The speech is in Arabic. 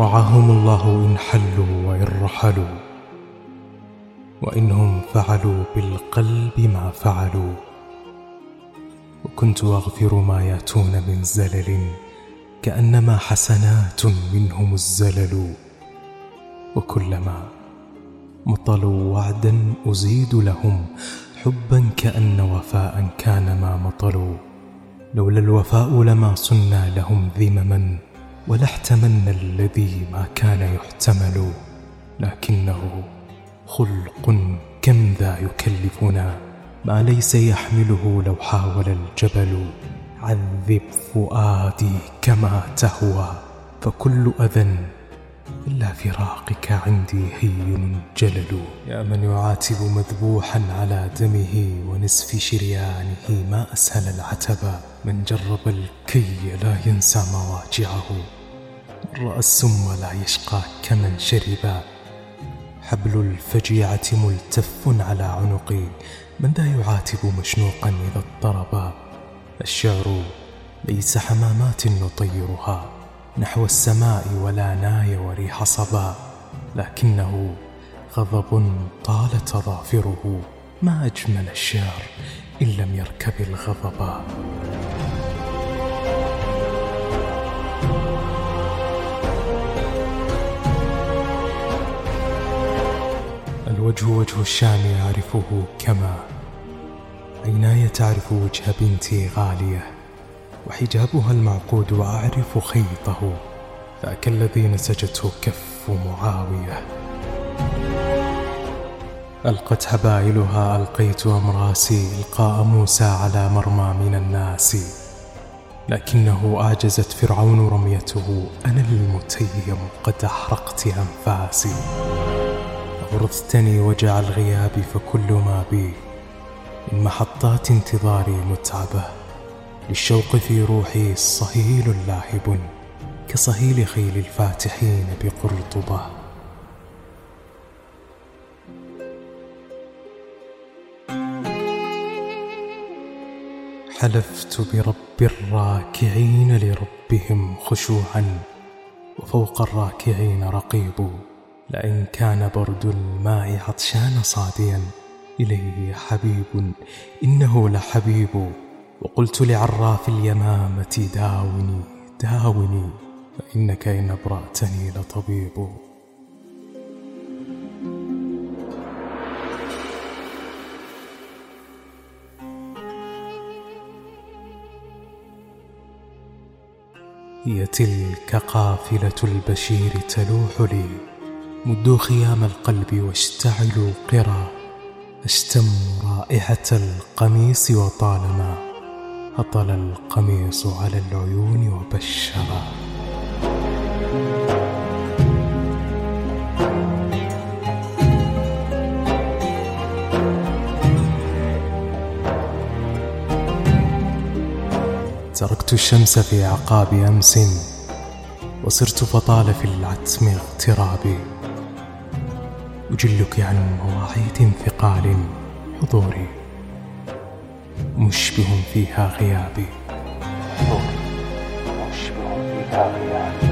رعاهم الله إن حلوا وإن رحلوا وإنهم فعلوا بالقلب ما فعلوا. وكنت أغفر ما يأتون من زلل كأنما حسنات منهم الزلل. وكلما مطلوا وعدا أزيد لهم حبا كأن وفاء كان ما مطلوا. لولا الوفاء لما صنا لهم ذمما. ولا احتملنا الذي ما كان يحتمل لكنه خلق كم ذا يكلفنا؟ ما ليس يحمله لو حاول الجبل. عذب فؤادي كما تهوى فكل أذى إلا فراقك عندي هين جلل. يا من يعاتب مذبوحا على دمه ونسف شريانه ما أسهل العتب. من جرب الكي لا ينسى مواجعه. رأى السم لا يشقى كمن شرب. حبل الفجيعة ملتف على عنقي من ذا يعاتب مشنوقا إذا اضطربا الشعر ليس حمامات نطيرها نحو السماء ولا ناي وريح صبا. لكنه غضب طال تظافره ما أجمل الشعر إن لم يركب الغضبا الوجه وجه الشام يعرفه كما. عيناي تعرف وجه بنتي غالية وحجابها المعقود وأعرف خيطه ذاك الذي نسجته كف معاوية. ألقت حبائلها ألقيت أمراسي إلقاء موسى على مرمى من الناس. لكنه أعجزت فرعون رميته أنا المتيم قد أحرقت أنفاسي. أغرضتني وجع الغياب فكل ما بي من محطات انتظاري متعبة للشوق في روحي صهيل لاهب كصهيل خيل الفاتحين بقرطبة. حلفت برب الراكعين لربهم خشوعا وفوق الراكعين رقيب لئن كان برد الماء عطشان صاديا إليه حبيب إنه لحبيب. وقلت لعراف اليمامة داوني داوني فإنك إن أبرأتني لطبيب. هي تلك قافلة البشير تلوح لي. مدوا خيام القلب واشتعلوا قرا أشتم رائحة القميص وطالما هطل القميص على العيون وبشرا. تركت الشمس في أعقاب أمس وصرت فطال في العتم اغترابي. أجلك عن مواعيد ثقال حضوري مشبه فيها غيابي. مشبه فيها غيابي.